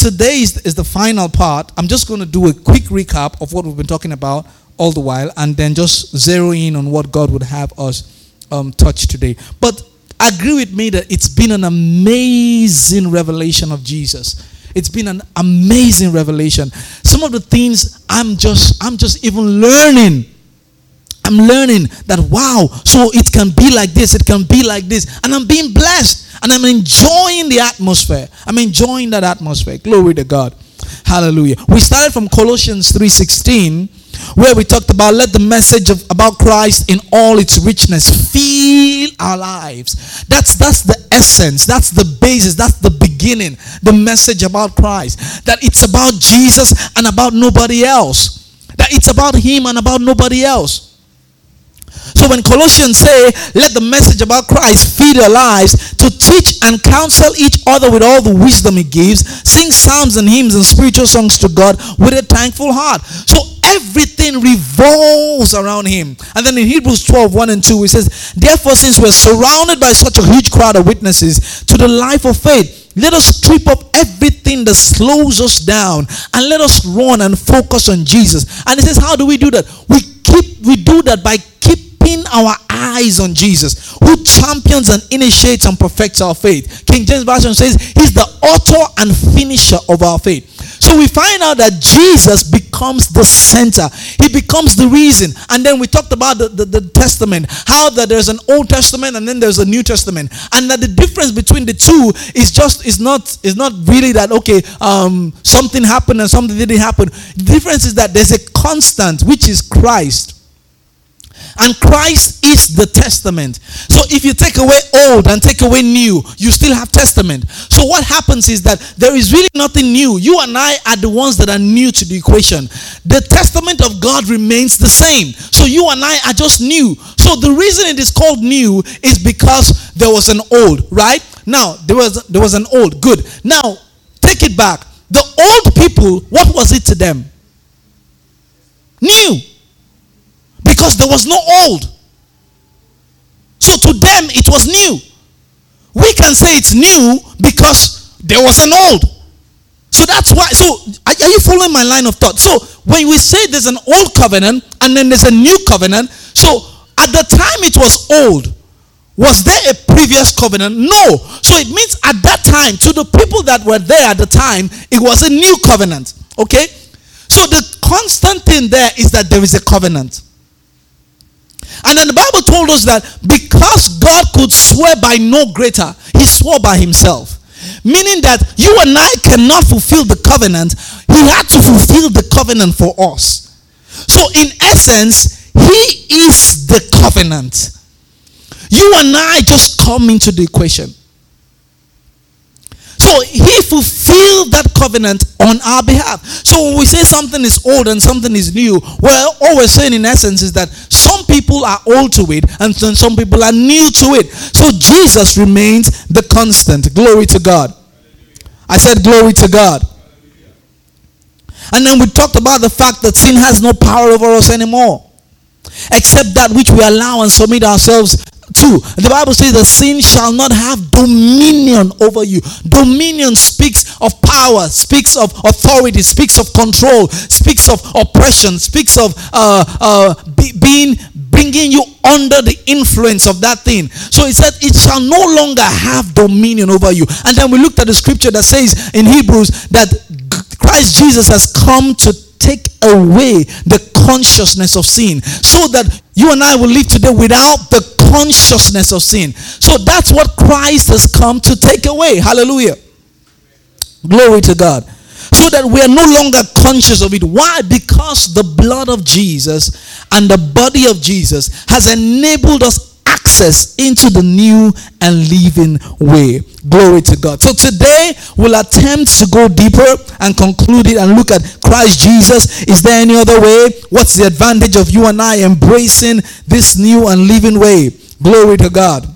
Today is, is the final part. I'm just going to do a quick recap of what we've been talking about all the while and then just zero in on what God would have us um, touch today. But agree with me that it's been an amazing revelation of Jesus. It's been an amazing revelation. Some of the things I'm just I'm just even learning. I'm learning that wow, so it can be like this, it can be like this, and I'm being blessed and I'm enjoying the atmosphere. I'm enjoying that atmosphere. Glory to God. Hallelujah. We started from Colossians 3:16 where we talked about let the message of, about Christ in all its richness fill our lives. That's that's the essence, that's the basis, that's the beginning. The message about Christ that it's about Jesus and about nobody else. That it's about him and about nobody else. So when Colossians say, let the message about Christ feed your lives to teach and counsel each other with all the wisdom he gives, sing psalms and hymns and spiritual songs to God with a thankful heart. So everything revolves around him. And then in Hebrews 12, 1 and 2, it says, Therefore, since we're surrounded by such a huge crowd of witnesses to the life of faith, let us strip up everything that slows us down and let us run and focus on Jesus. And it says, How do we do that? We keep we do that by keeping our eyes on Jesus, who champions and initiates and perfects our faith. King James Version says he's the author and finisher of our faith. So we find out that Jesus becomes the center. He becomes the reason. And then we talked about the, the, the, Testament, how that there's an Old Testament and then there's a New Testament. And that the difference between the two is just is not is not really that okay, um, something happened and something didn't happen. The difference is that there's a constant, which is Christ. And Christ is the testament. So if you take away old and take away new, you still have testament. So what happens is that there is really nothing new. You and I are the ones that are new to the equation. The testament of God remains the same. So you and I are just new. So the reason it is called new is because there was an old, right? Now, there was there was an old. Good. Now, take it back. The old people, what was it to them? New because there was no old. So to them, it was new. We can say it's new because there was an old. So that's why. So are, you following my line of thought? So when we say there's an old covenant and then there's a new covenant, so at the time it was old. Was there a previous covenant? No. So it means at that time, to the people that were there at the time, it was a new covenant. Okay? So the constant thing there is that there is a covenant. And then the Bible told us that because God could swear by no greater, he swore by himself. Meaning that you and I cannot fulfill the covenant. He had to fulfill the covenant for us. So, in essence, he is the covenant. You and I just come into the equation. So he fulfilled that covenant on our behalf. So when we say something is old and something is new, well, all we're saying in essence is that some people are old to it and some people are new to it. So Jesus remains the constant. Glory to God. I said, Glory to God. And then we talked about the fact that sin has no power over us anymore except that which we allow and submit ourselves 2. The Bible says the sin shall not have dominion over you. Dominion speaks of power, speaks of authority, speaks of control, speaks of oppression, speaks of uh, uh, be, being bringing you under the influence of that thing. So he said, It shall no longer have dominion over you. And then we looked at the scripture that says in Hebrews that Christ Jesus has come to take away the consciousness of sin so that you and I will live today without the consciousness of sin. So that's what Christ has come to take away. Hallelujah. Glory to God. So that we are no longer conscious of it. Why? Because the blood of Jesus and the body of Jesus has enabled us access into the new and living way. Glory to God. So today we'll attempt to go deeper and conclude it and look at Christ Jesus. Is there any other way? What's the advantage of you and I embracing this new and living way? Glory to God.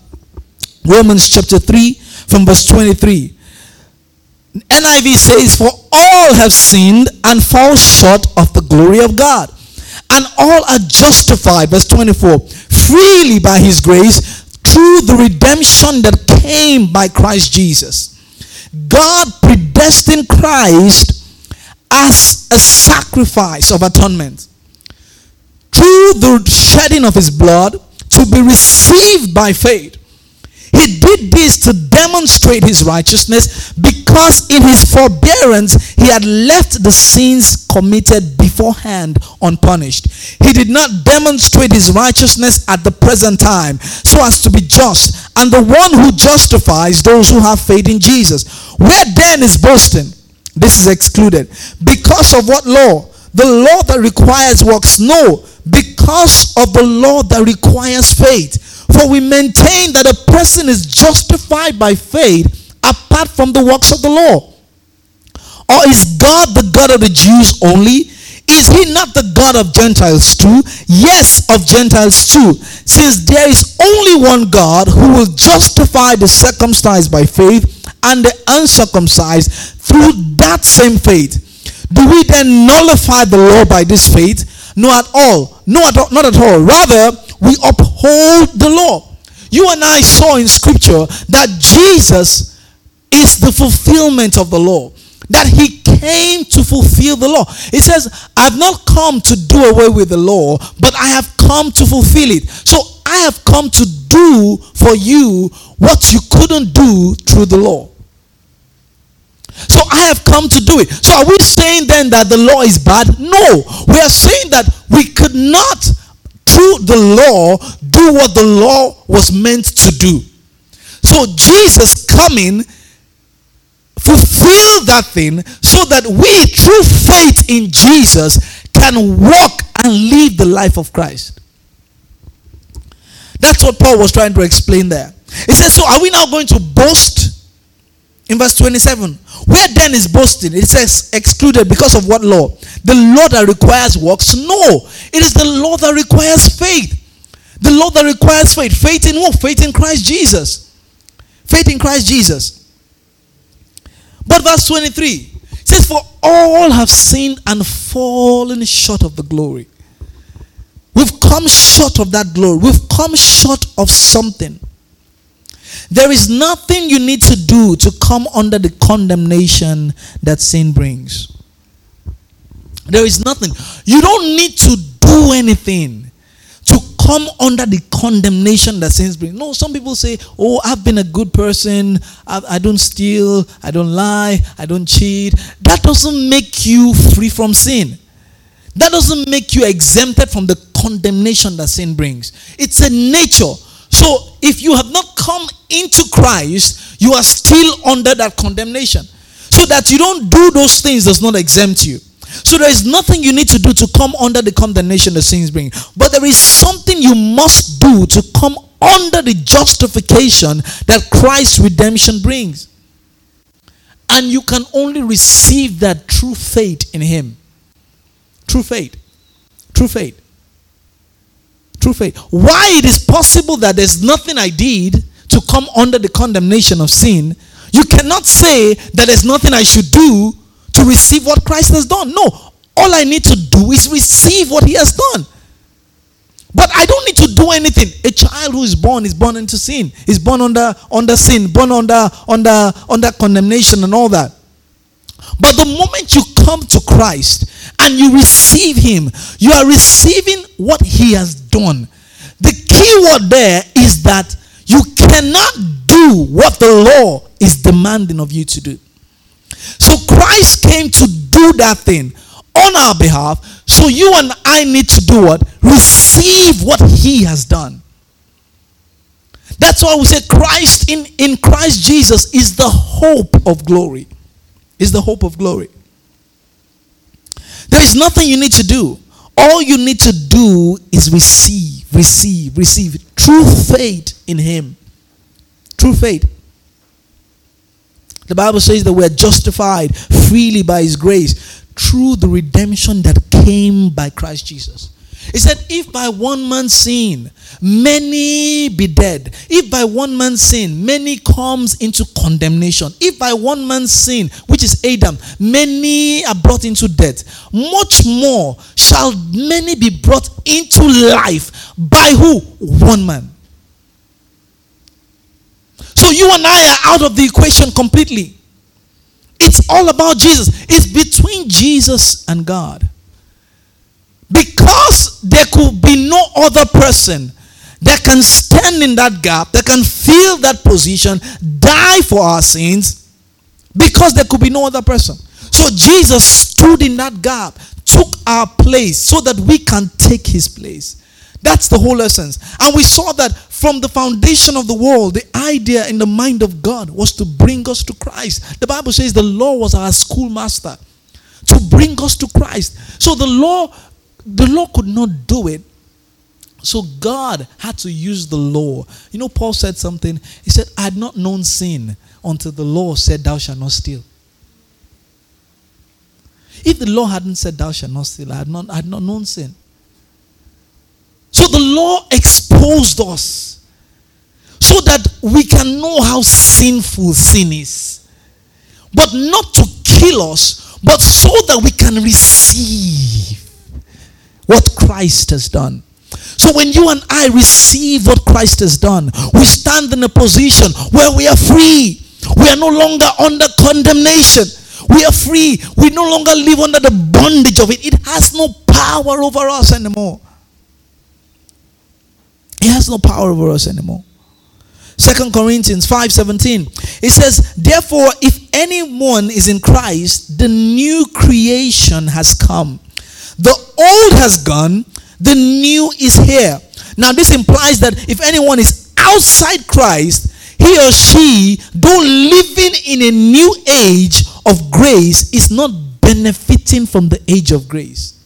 Romans chapter 3 from verse 23. NIV says, For all have sinned and fall short of the glory of God. And all are justified, verse 24, freely by his grace through the redemption that came by Christ Jesus. God predestined Christ as a sacrifice of atonement through the shedding of his blood be received by faith. He did this to demonstrate his righteousness because in his forbearance he had left the sins committed beforehand unpunished. He did not demonstrate his righteousness at the present time so as to be just and the one who justifies those who have faith in Jesus. Where then is boasting? This is excluded. Because of what law? The law that requires works? No, because of the law that requires faith. For we maintain that a person is justified by faith apart from the works of the law. Or is God the God of the Jews only? Is he not the God of Gentiles too? Yes, of Gentiles too. Since there is only one God who will justify the circumcised by faith and the uncircumcised through that same faith. Do we then nullify the law by this faith? No, at all. No, not at all. Rather, we uphold the law. You and I saw in scripture that Jesus is the fulfillment of the law. That he came to fulfill the law. It says, I've not come to do away with the law, but I have come to fulfill it. So I have come to do for you what you couldn't do through the law. So I have come to do it. So are we saying then that the law is bad? No. We are saying that we could not, through the law, do what the law was meant to do. So Jesus coming fulfill that thing so that we, through faith in Jesus, can walk and live the life of Christ. That's what Paul was trying to explain there. He says, So are we now going to boast? In verse 27, where then is boasting? It says excluded because of what law? The law that requires works? No. It is the law that requires faith. The law that requires faith. Faith in what? Faith in Christ Jesus. Faith in Christ Jesus. But verse 23 says, For all have sinned and fallen short of the glory. We've come short of that glory. We've come short of something. There is nothing you need to do to come under the condemnation that sin brings. There is nothing. You don't need to do anything to come under the condemnation that sins bring. No, some people say, Oh, I've been a good person. I, I don't steal. I don't lie. I don't cheat. That doesn't make you free from sin. That doesn't make you exempted from the condemnation that sin brings. It's a nature. So if you have not come into Christ, you are still under that condemnation. So that you don't do those things does not exempt you. So there is nothing you need to do to come under the condemnation the sins bring. But there is something you must do to come under the justification that Christ's redemption brings. And you can only receive that true faith in Him. True faith. True faith. Through faith. Why it is possible that there's nothing I did to come under the condemnation of sin, you cannot say that there's nothing I should do to receive what Christ has done. No, all I need to do is receive what He has done. But I don't need to do anything. A child who is born is born into sin, is born under under sin, born under under under condemnation and all that. But the moment you come to Christ and you receive Him, you are receiving what He has done. The key word there is that you cannot do what the law is demanding of you to do. So Christ came to do that thing on our behalf. So you and I need to do what? Receive what he has done. That's why we say Christ in, in Christ Jesus is the hope of glory. Is the hope of glory. There is nothing you need to do. All you need to do is receive receive, receive true faith in Him. True faith. The Bible says that we are justified freely by His grace through the redemption that came by Christ Jesus. He said, If by one man's sin many be dead, if by one man's sin many comes into condemnation, if by one man's sin, which is Adam, many are brought into death, much more shall many be brought into life by who? One man. So you and I are out of the equation completely. It's all about Jesus. It's between Jesus and God. Because there could be no other person that can stand in that gap, that can fill that position, die for our sins, because there could be no other person. So Jesus stood in that gap, took our place so that we can take his place. That's the whole essence. And we saw that from the foundation of the world, the idea in the mind of God was to bring us to Christ. The Bible says the law was our schoolmaster to bring us to Christ. So the law the law could not do it. So God had to use the law. You know, Paul said something. He said, I had not known sin until the law said, Thou shalt not steal. If the law hadn't said, Thou shalt not steal, I had not, I had not known sin. So the law exposed us so that we can know how sinful sin is. But not to kill us, but so that we can receive what Christ has done. So when you and I receive what Christ has done, we stand in a position where we are free. We are no longer under condemnation. We are free. We no longer live under the bondage of it. It has no power over us anymore. It has no power over us anymore. Second Corinthians 5:17. It says, "Therefore if anyone is in Christ, the new creation has come. The old has gone, the new is here. Now, this implies that if anyone is outside Christ, he or she, though living in a new age of grace, is not benefiting from the age of grace.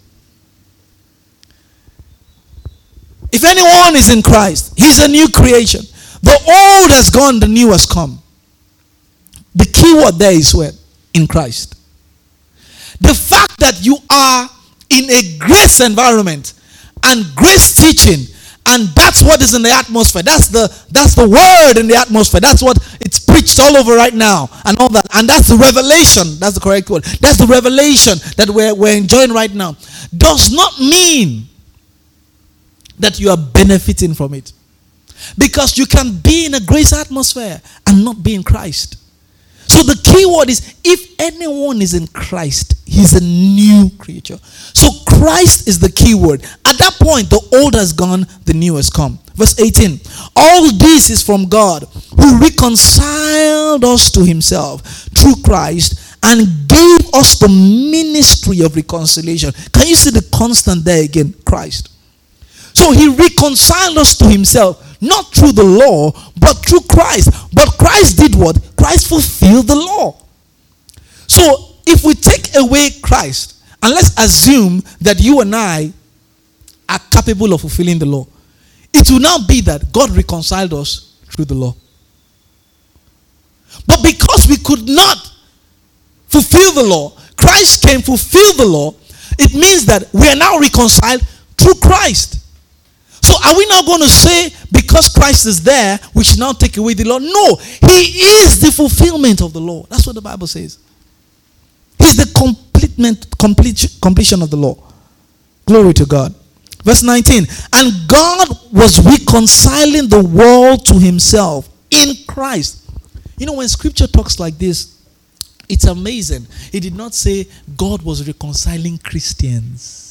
If anyone is in Christ, he's a new creation. The old has gone, the new has come. The key word there is where? In Christ. The fact that you are in a grace environment and grace teaching. And that's what is in the atmosphere. That's the that's the word in the atmosphere. That's what it's preached all over right now and all that. And that's the revelation. That's the correct word. That's the revelation that we're, we're enjoying right now. Does not mean that you are benefiting from it. Because you can be in a grace atmosphere and not be in christ so the key word is if anyone is in Christ, he's a new creature. So Christ is the key word. At that point, the old has gone, the new has come. Verse 18 All this is from God who reconciled us to himself through Christ and gave us the ministry of reconciliation. Can you see the constant there again? Christ. So he reconciled us to himself not through the law, but through Christ. But Christ did what? Christ fulfilled the law. So if we take away Christ, and let's assume that you and I are capable of fulfilling the law, it will now be that God reconciled us through the law. But because we could not fulfill the law, Christ came fulfill the law, it means that we are now reconciled through Christ. So are we now going to say because Christ is there, we should now take away the law? No, He is the fulfillment of the law. That's what the Bible says. He's the complete, completion of the law. Glory to God. Verse 19. And God was reconciling the world to Himself in Christ. You know, when scripture talks like this, it's amazing. He did not say God was reconciling Christians.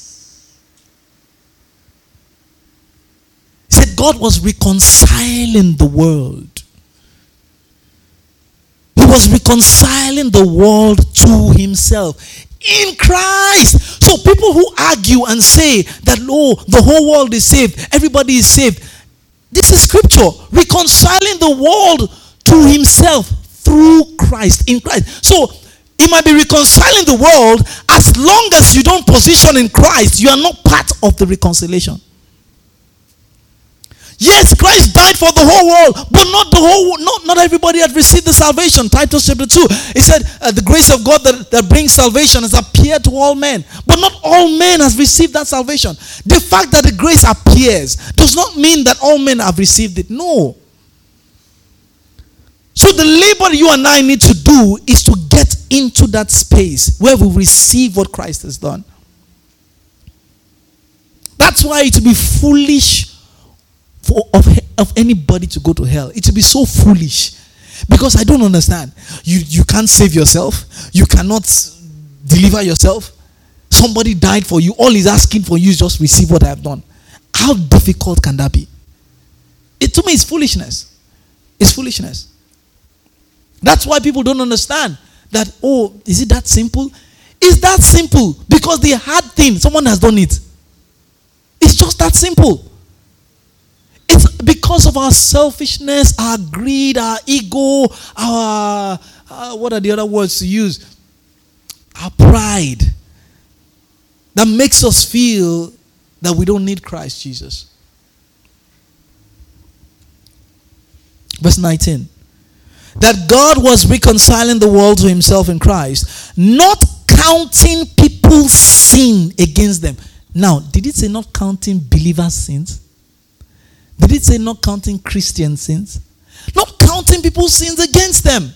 God was reconciling the world. He was reconciling the world to himself in Christ. So people who argue and say that oh the whole world is saved, everybody is saved. This is scripture reconciling the world to himself through Christ in Christ. So he might be reconciling the world as long as you don't position in Christ, you are not part of the reconciliation. Yes, Christ died for the whole world, but not the whole not, not everybody had received the salvation. Titus chapter 2. He said, uh, The grace of God that, that brings salvation has appeared to all men, but not all men has received that salvation. The fact that the grace appears does not mean that all men have received it. No. So the labor you and I need to do is to get into that space where we receive what Christ has done. That's why it would be foolish for of, of anybody to go to hell. It would be so foolish. Because I don't understand. You you can't save yourself. You cannot deliver yourself. Somebody died for you. All he's asking for you is just receive what I have done. How difficult can that be? It to me is foolishness. It's foolishness. That's why people don't understand that, oh, is it that simple? It's that simple because the hard thing, someone has done it. It's just that simple. Because of our selfishness, our greed, our ego, our, uh, what are the other words to use? Our pride that makes us feel that we don't need Christ Jesus. Verse 19 that God was reconciling the world to himself in Christ, not counting people's sin against them. Now, did it say not counting believers' sins? Did it say not counting Christian sins? Not counting people's sins against them.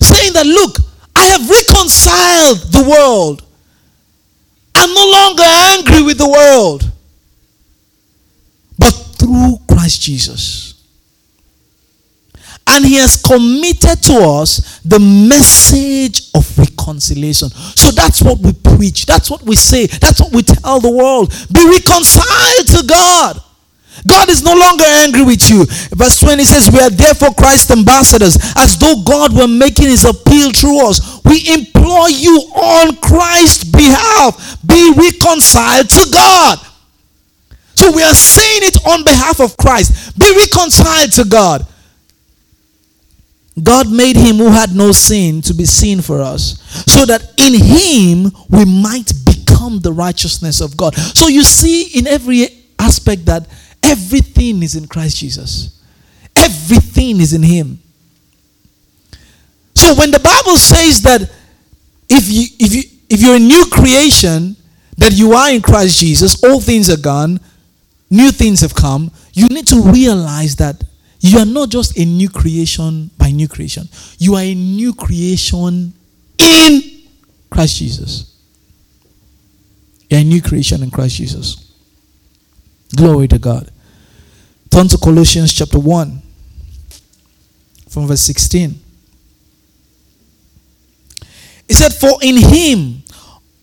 Saying that, look, I have reconciled the world. I'm no longer angry with the world. But through Christ Jesus and he has committed to us the message of reconciliation. So that's what we preach. That's what we say. That's what we tell the world. Be reconciled to God. God is no longer angry with you. Verse 20 says, We are therefore Christ's ambassadors, as though God were making his appeal through us. We implore you on Christ's behalf, be reconciled to God. So we are saying it on behalf of Christ. Be reconciled to God. God made him who had no sin to be sin for us, so that in him we might become the righteousness of God. So you see in every aspect that everything is in Christ Jesus, everything is in him. So when the Bible says that if you if you if you're a new creation, that you are in Christ Jesus, all things are gone, new things have come, you need to realize that you are not just a new creation by new creation. You are a new creation in Christ Jesus. You're a new creation in Christ Jesus. Glory to God. Turn to Colossians chapter 1 from verse 16. He said, For in him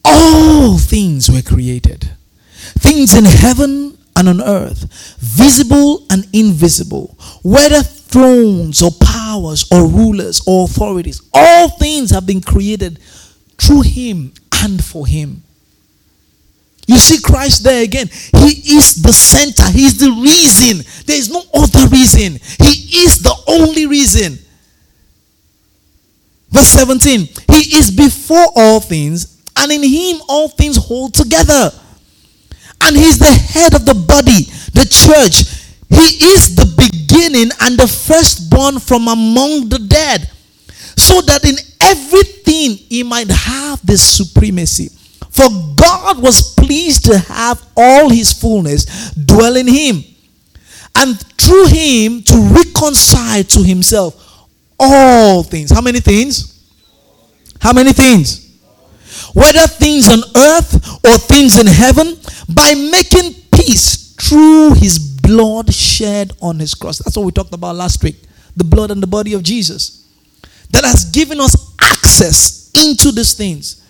all things were created, things in heaven and on earth, visible and invisible, whether thrones or powers or rulers or authorities, all things have been created through him and for him. You see Christ there again. He is the center. He is the reason. There is no other reason. He is the only reason. Verse 17 He is before all things, and in him all things hold together. And he's the head of the body, the church. He is the beginning and the firstborn from among the dead, so that in everything he might have the supremacy. For God was pleased to have all his fullness dwell in him, and through him to reconcile to himself all things. How many things? How many things? whether things on earth or things in heaven, by making peace through his blood shed on his cross. That's what we talked about last week. The blood and the body of Jesus. That has given us access into these things.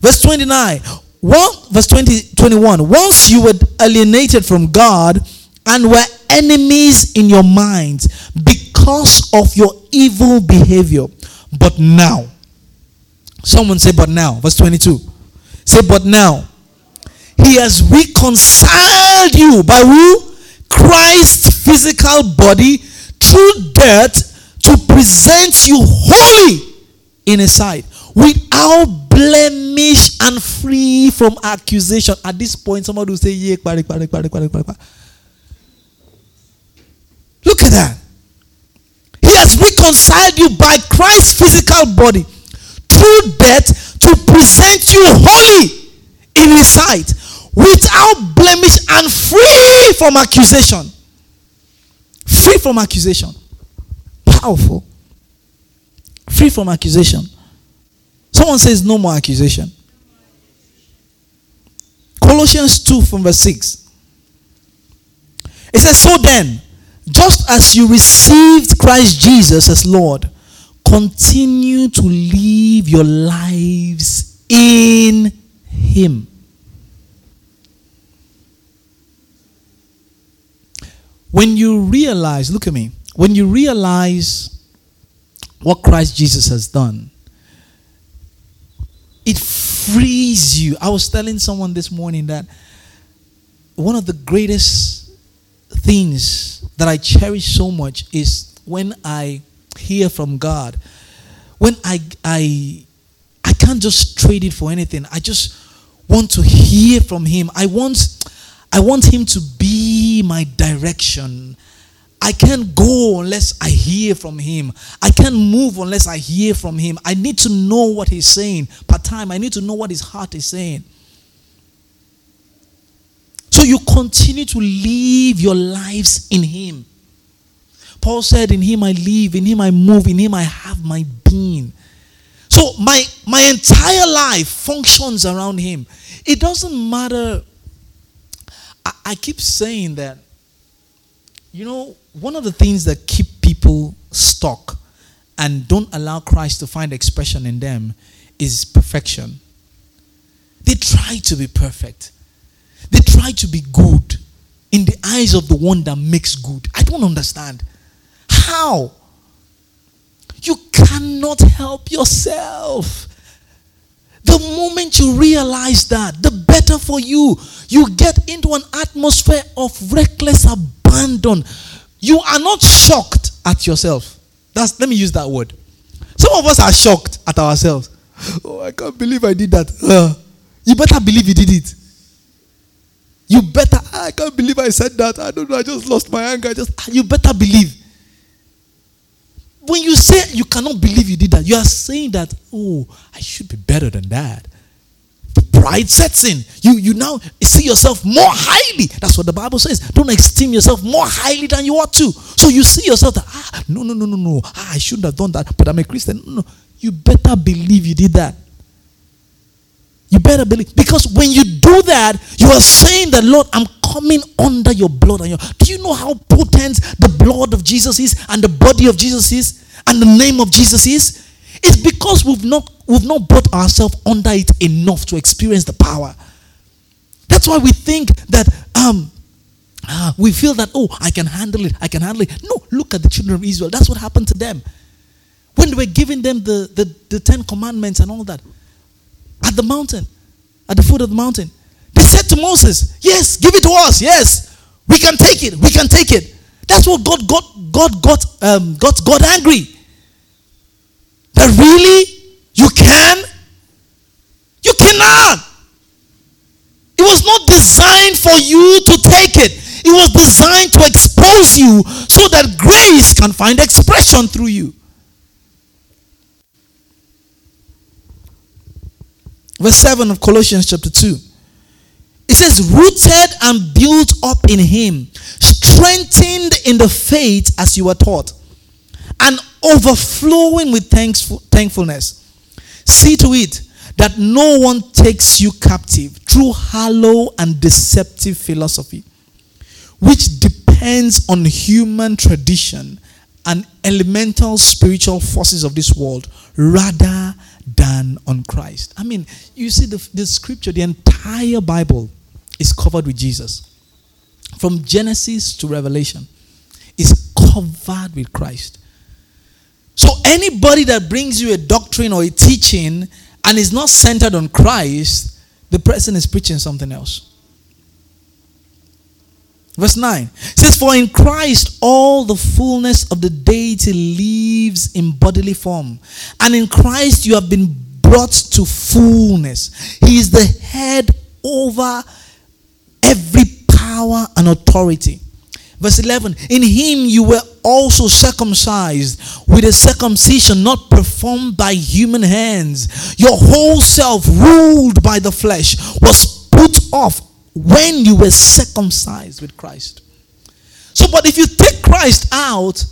Verse 29. One, verse 20, 21. Once you were alienated from God and were enemies in your minds because of your evil behavior. But now, Someone say, but now. Verse 22. Say, but now. He has reconciled you by who? Christ's physical body through death to present you holy in his sight without blemish and free from accusation. At this point, somebody will say, yeah, Look at that. He has reconciled you by Christ's physical body through death to present you holy in his sight without blemish and free from accusation. Free from accusation. Powerful. Free from accusation. Someone says no more accusation. Colossians 2 from verse 6. It says, So then, just as you received Christ Jesus as Lord, continue to live your lives in Him. When you realize, look at me, when you realize what Christ Jesus has done, it frees you. I was telling someone this morning that one of the greatest things that I cherish so much is when I hear from God. When I I I can't just trade it for anything. I just want to hear from him. I want I want him to be my direction. I can't go unless I hear from him. I can't move unless I hear from him. I need to know what he's saying. Part time, I need to know what his heart is saying. So you continue to live your lives in him. Paul said, In him I live, in him I move, in him I have my being. So my my entire life functions around him. It doesn't matter I, I keep saying that, you know, one of the things that keep people stuck and don't allow Christ to find expression in them is perfection. They try to be perfect. They try to be good in the eyes of the one that makes good. I don't understand. How? You cannot help yourself. The moment you realize that, the better for you. You get into an atmosphere of reckless abandon. You are not shocked at yourself. That's let me use that word. Some of us are shocked at ourselves. Oh, I can't believe I did that. Uh, you better believe you did it. You better. I can't believe I said that. I don't know. I just lost my anger. I Just you better believe. When you say you cannot believe you did that, you are saying that, oh, I should be better than that. Pride sets in. You, you now see yourself more highly. That's what the Bible says. Don't esteem yourself more highly than you ought to. So you see yourself that, ah, no, no, no, no, no. Ah, I shouldn't have done that, but I'm a Christian. No, no. You better believe you did that. You better believe. Because when you do that, you are saying that, Lord, I'm coming under your blood. And your, do you know how potent the blood of Jesus is and the body of Jesus is and the name of Jesus is? It's because we've not, we've not brought ourselves under it enough to experience the power. That's why we think that um, uh, we feel that, oh, I can handle it, I can handle it. No, look at the children of Israel. That's what happened to them. When they were giving them the, the, the Ten Commandments and all that, at the mountain, at the foot of the mountain. They said to Moses, Yes, give it to us. Yes, we can take it. We can take it. That's what God got God got um, got God angry. That really you can? You cannot. It was not designed for you to take it. It was designed to expose you so that grace can find expression through you. verse 7 of Colossians chapter 2. It says, rooted and built up in him, strengthened in the faith as you were taught, and overflowing with thankful, thankfulness. See to it that no one takes you captive through hollow and deceptive philosophy, which depends on human tradition and elemental spiritual forces of this world rather than on Christ. I mean, you see, the, the scripture, the entire Bible is covered with Jesus. From Genesis to Revelation is covered with Christ. So anybody that brings you a doctrine or a teaching and is not centered on Christ, the person is preaching something else. Verse 9 says, For in Christ all the fullness of the deity lives in bodily form. And in Christ you have been brought to fullness. He is the head over every power and authority. Verse 11 In him you were also circumcised with a circumcision not performed by human hands. Your whole self, ruled by the flesh, was put off when you were circumcised with Christ. So, but if you take Christ out,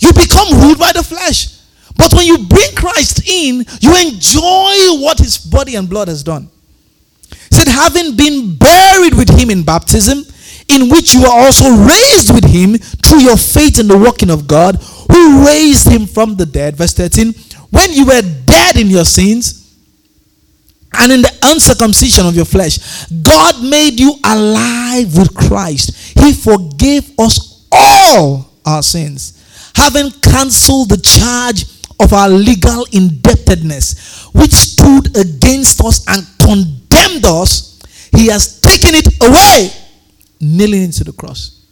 you become ruled by the flesh. But when you bring Christ in, you enjoy what his body and blood has done. He said, having been buried with him in baptism, in which you are also raised with him through your faith in the working of God, who raised him from the dead. Verse 13, when you were dead in your sins, and in the uncircumcision of your flesh, God made you alive with Christ. He forgave us all our sins, having cancelled the charge of our legal indebtedness, which stood against us and condemned us. He has taken it away, nailing it to the cross.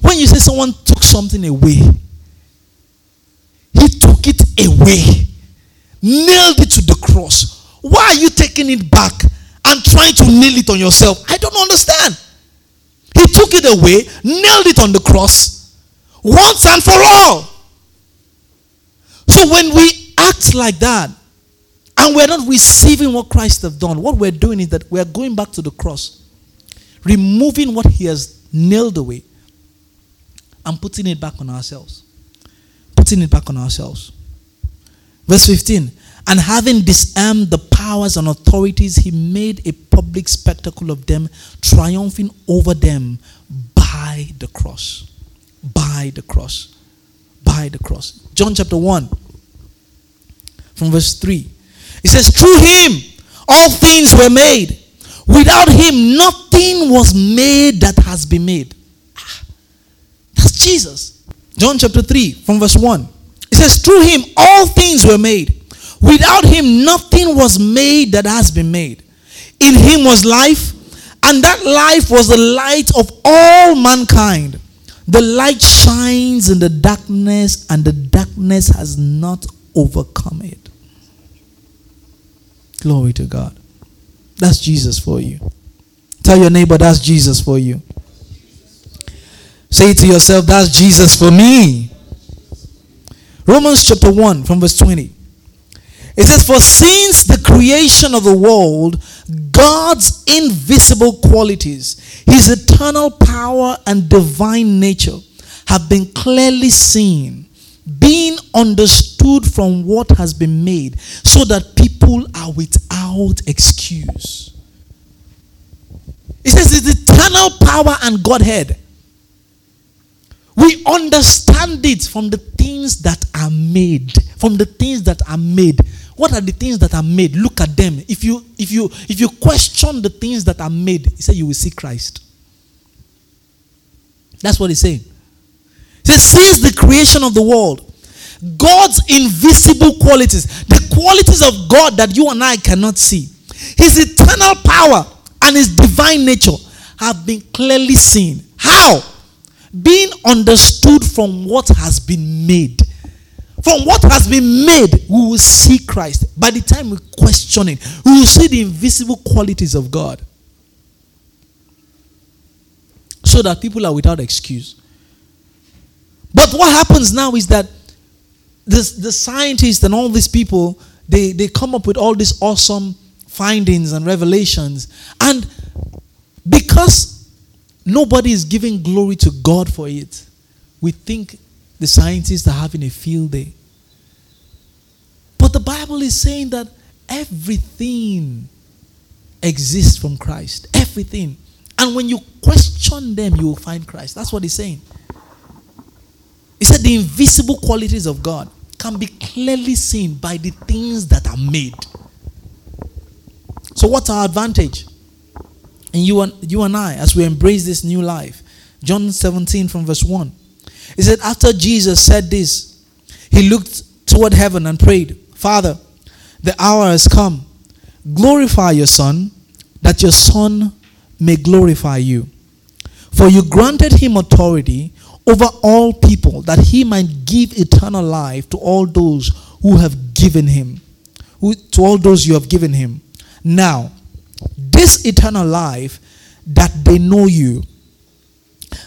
When you say someone took something away, he took it away, nailed it to the cross why are you taking it back and trying to nail it on yourself? I don't understand. He took it away, nailed it on the cross once and for all. So when we act like that and we're not receiving what Christ has done, what we're doing is that we're going back to the cross, removing what he has nailed away and putting it back on ourselves. Putting it back on ourselves. Verse 15 and having disarmed the powers and authorities, he made a public spectacle of them, triumphing over them by the cross. By the cross. By the cross. John chapter 1, from verse 3. It says, Through him all things were made. Without him nothing was made that has been made. Ah, that's Jesus. John chapter 3, from verse 1. It says, Through him all things were made. Without him, nothing was made that has been made. In him was life, and that life was the light of all mankind. The light shines in the darkness, and the darkness has not overcome it. Glory to God. That's Jesus for you. Tell your neighbor, that's Jesus for you. Say to yourself, that's Jesus for me. Romans chapter 1 from verse 20. It says, For since the creation of the world, God's invisible qualities, his eternal power and divine nature, have been clearly seen, being understood from what has been made, so that people are without excuse. It says, His eternal power and Godhead. We understand it from the things that are made. From the things that are made. What are the things that are made? Look at them. If you if you if you question the things that are made, he said you will see Christ. That's what he's saying. He says, since the creation of the world, God's invisible qualities, the qualities of God that you and I cannot see, his eternal power and his divine nature have been clearly seen. How? Being understood from what has been made. From what has been made, we will see Christ. By the time we question it, we will see the invisible qualities of God. So that people are without excuse. But what happens now is that this, the scientists and all these people, they, they come up with all these awesome findings and revelations. And because nobody is giving glory to God for it, we think the scientists are having a field day. But the Bible is saying that everything exists from Christ. Everything. And when you question them, you will find Christ. That's what he's saying. He said the invisible qualities of God can be clearly seen by the things that are made. So, what's our advantage? And you and, you and I, as we embrace this new life. John 17 from verse 1. He said, After Jesus said this, he looked toward heaven and prayed, Father, the hour has come. Glorify your Son, that your Son may glorify you. For you granted him authority over all people, that he might give eternal life to all those who have given him, who, to all those you have given him. Now, this eternal life, that they know you,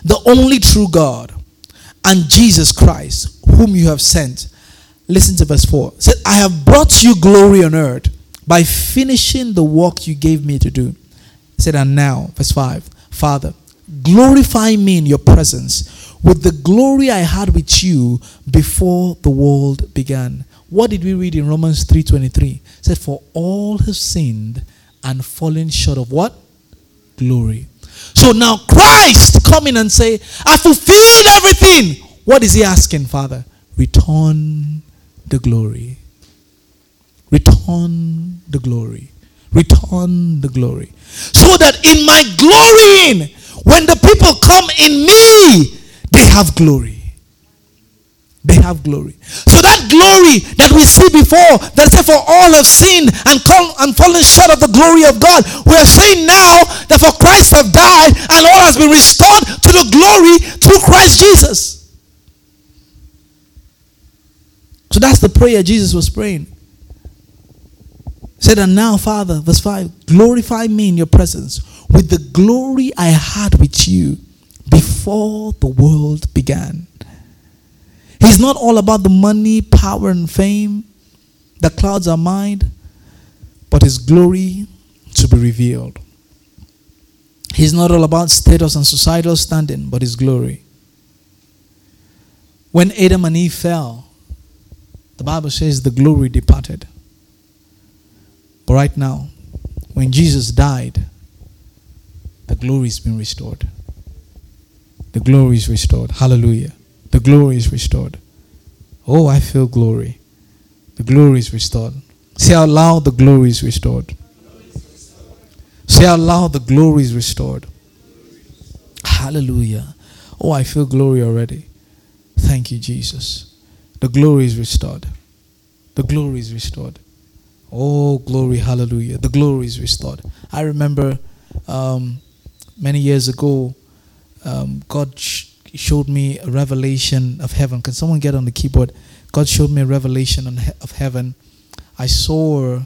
the only true God, and Jesus Christ, whom you have sent. Listen to verse 4. It said, I have brought you glory on earth by finishing the work you gave me to do. Said, and now, verse 5, Father, glorify me in your presence with the glory I had with you before the world began. What did we read in Romans 3:23? said, For all have sinned and fallen short of what? Glory. So now Christ come in and say, I fulfilled everything. What is he asking, Father? Return the glory. Return the glory. Return the glory. So that in my glorying, when the people come in me, they have glory they have glory. So that glory that we see before, that said for all have sinned and come and fallen short of the glory of God. We are saying now that for Christ have died and all has been restored to the glory through Christ Jesus. So that's the prayer Jesus was praying. Said, and now, Father, verse 5, glorify me in your presence with the glory I had with you before the world began. He's not all about the money, power, and fame. The clouds are mine, but His glory to be revealed. He's not all about status and societal standing, but His glory. When Adam and Eve fell, the Bible says the glory departed. But right now, when Jesus died, the glory has been restored. The glory is restored. Hallelujah. The glory is restored. Oh, I feel glory. The glory is restored. Say out loud, the glory is restored. Say out loud, the glory is restored. Hallelujah. Oh, I feel glory already. Thank you, Jesus. The glory is restored. The glory is restored. Oh, glory, hallelujah. The glory is restored. I remember um, many years ago, um, God sh- showed me a revelation of heaven. Can someone get on the keyboard? God showed me a revelation of heaven. I saw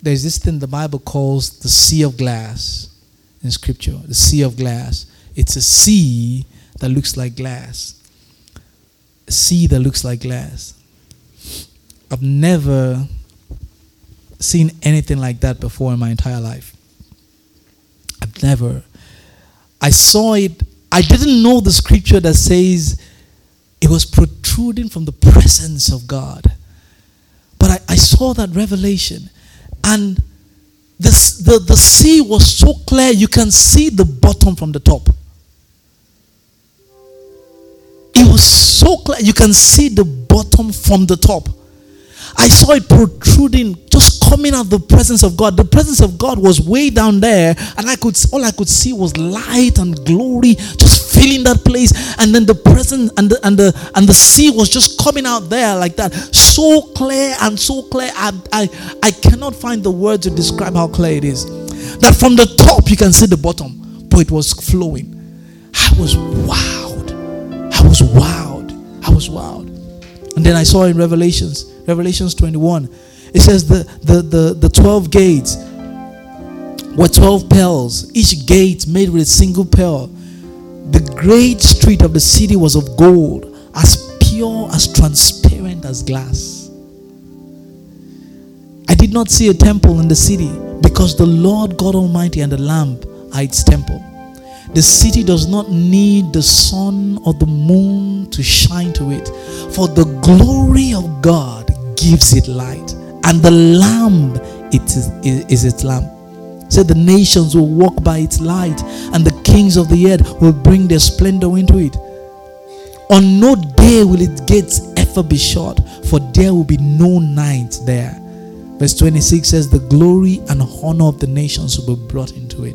there's this thing the Bible calls the sea of glass in Scripture. The sea of glass. It's a sea that looks like glass. A sea that looks like glass. I've never seen anything like that before in my entire life. I've never. I saw it I didn't know the scripture that says it was protruding from the presence of God. But I, I saw that revelation. And the, the sea was so clear, you can see the bottom from the top. It was so clear, you can see the bottom from the top. I saw it protruding, just coming out of the presence of God. The presence of God was way down there, and I could all I could see was light and glory, just filling that place. And then the presence and the and the and the sea was just coming out there like that, so clear and so clear. I I, I cannot find the word to describe how clear it is. That from the top you can see the bottom, but it was flowing. I was wowed. I was wowed. I was wowed. And then I saw in Revelations Revelations 21. It says the, the, the, the 12 gates were 12 pearls, each gate made with a single pearl. The great street of the city was of gold, as pure, as transparent as glass. I did not see a temple in the city because the Lord God Almighty and the Lamb are its temple. The city does not need the sun or the moon to shine to it, for the glory of God gives it light, and the lamb it is, is its lamp. Said the nations will walk by its light, and the kings of the earth will bring their splendor into it. On no day will its gates ever be shut, for there will be no night there. Verse 26 says, The glory and honor of the nations will be brought into it.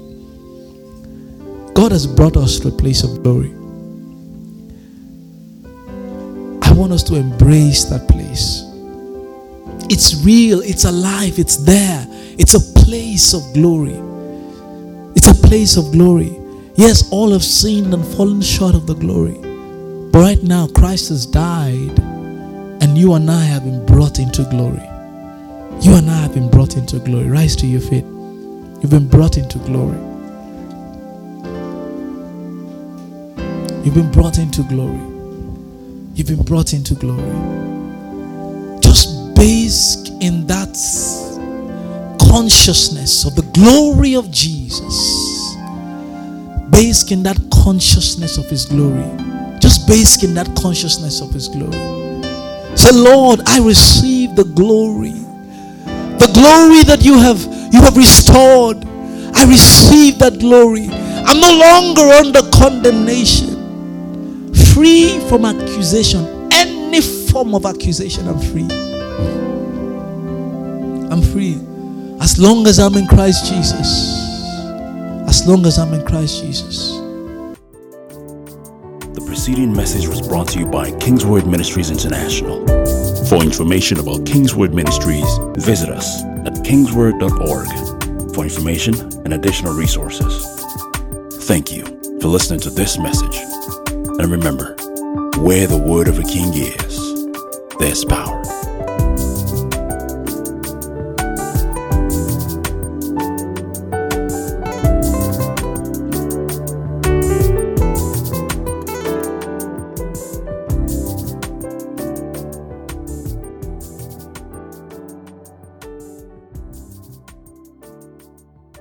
God has brought us to a place of glory. I want us to embrace that place. It's real, it's alive, it's there. It's a place of glory. It's a place of glory. Yes, all have sinned and fallen short of the glory. But right now, Christ has died, and you and I have been brought into glory. You and I have been brought into glory. Rise to your feet. You've been brought into glory. You've been brought into glory. You've been brought into glory. Based in that consciousness of the glory of Jesus. Based in that consciousness of His glory. Just based in that consciousness of His glory. Say, Lord, I receive the glory. The glory that you have you have restored. I receive that glory. I'm no longer under condemnation. Free from accusation. Any form of accusation, I'm free. I'm free. As long as I'm in Christ Jesus. As long as I'm in Christ Jesus. The preceding message was brought to you by Kingsword Ministries International. For information about Kingsword Ministries, visit us at kingsword.org for information and additional resources. Thank you for listening to this message. And remember, where the word of a king is, there's power.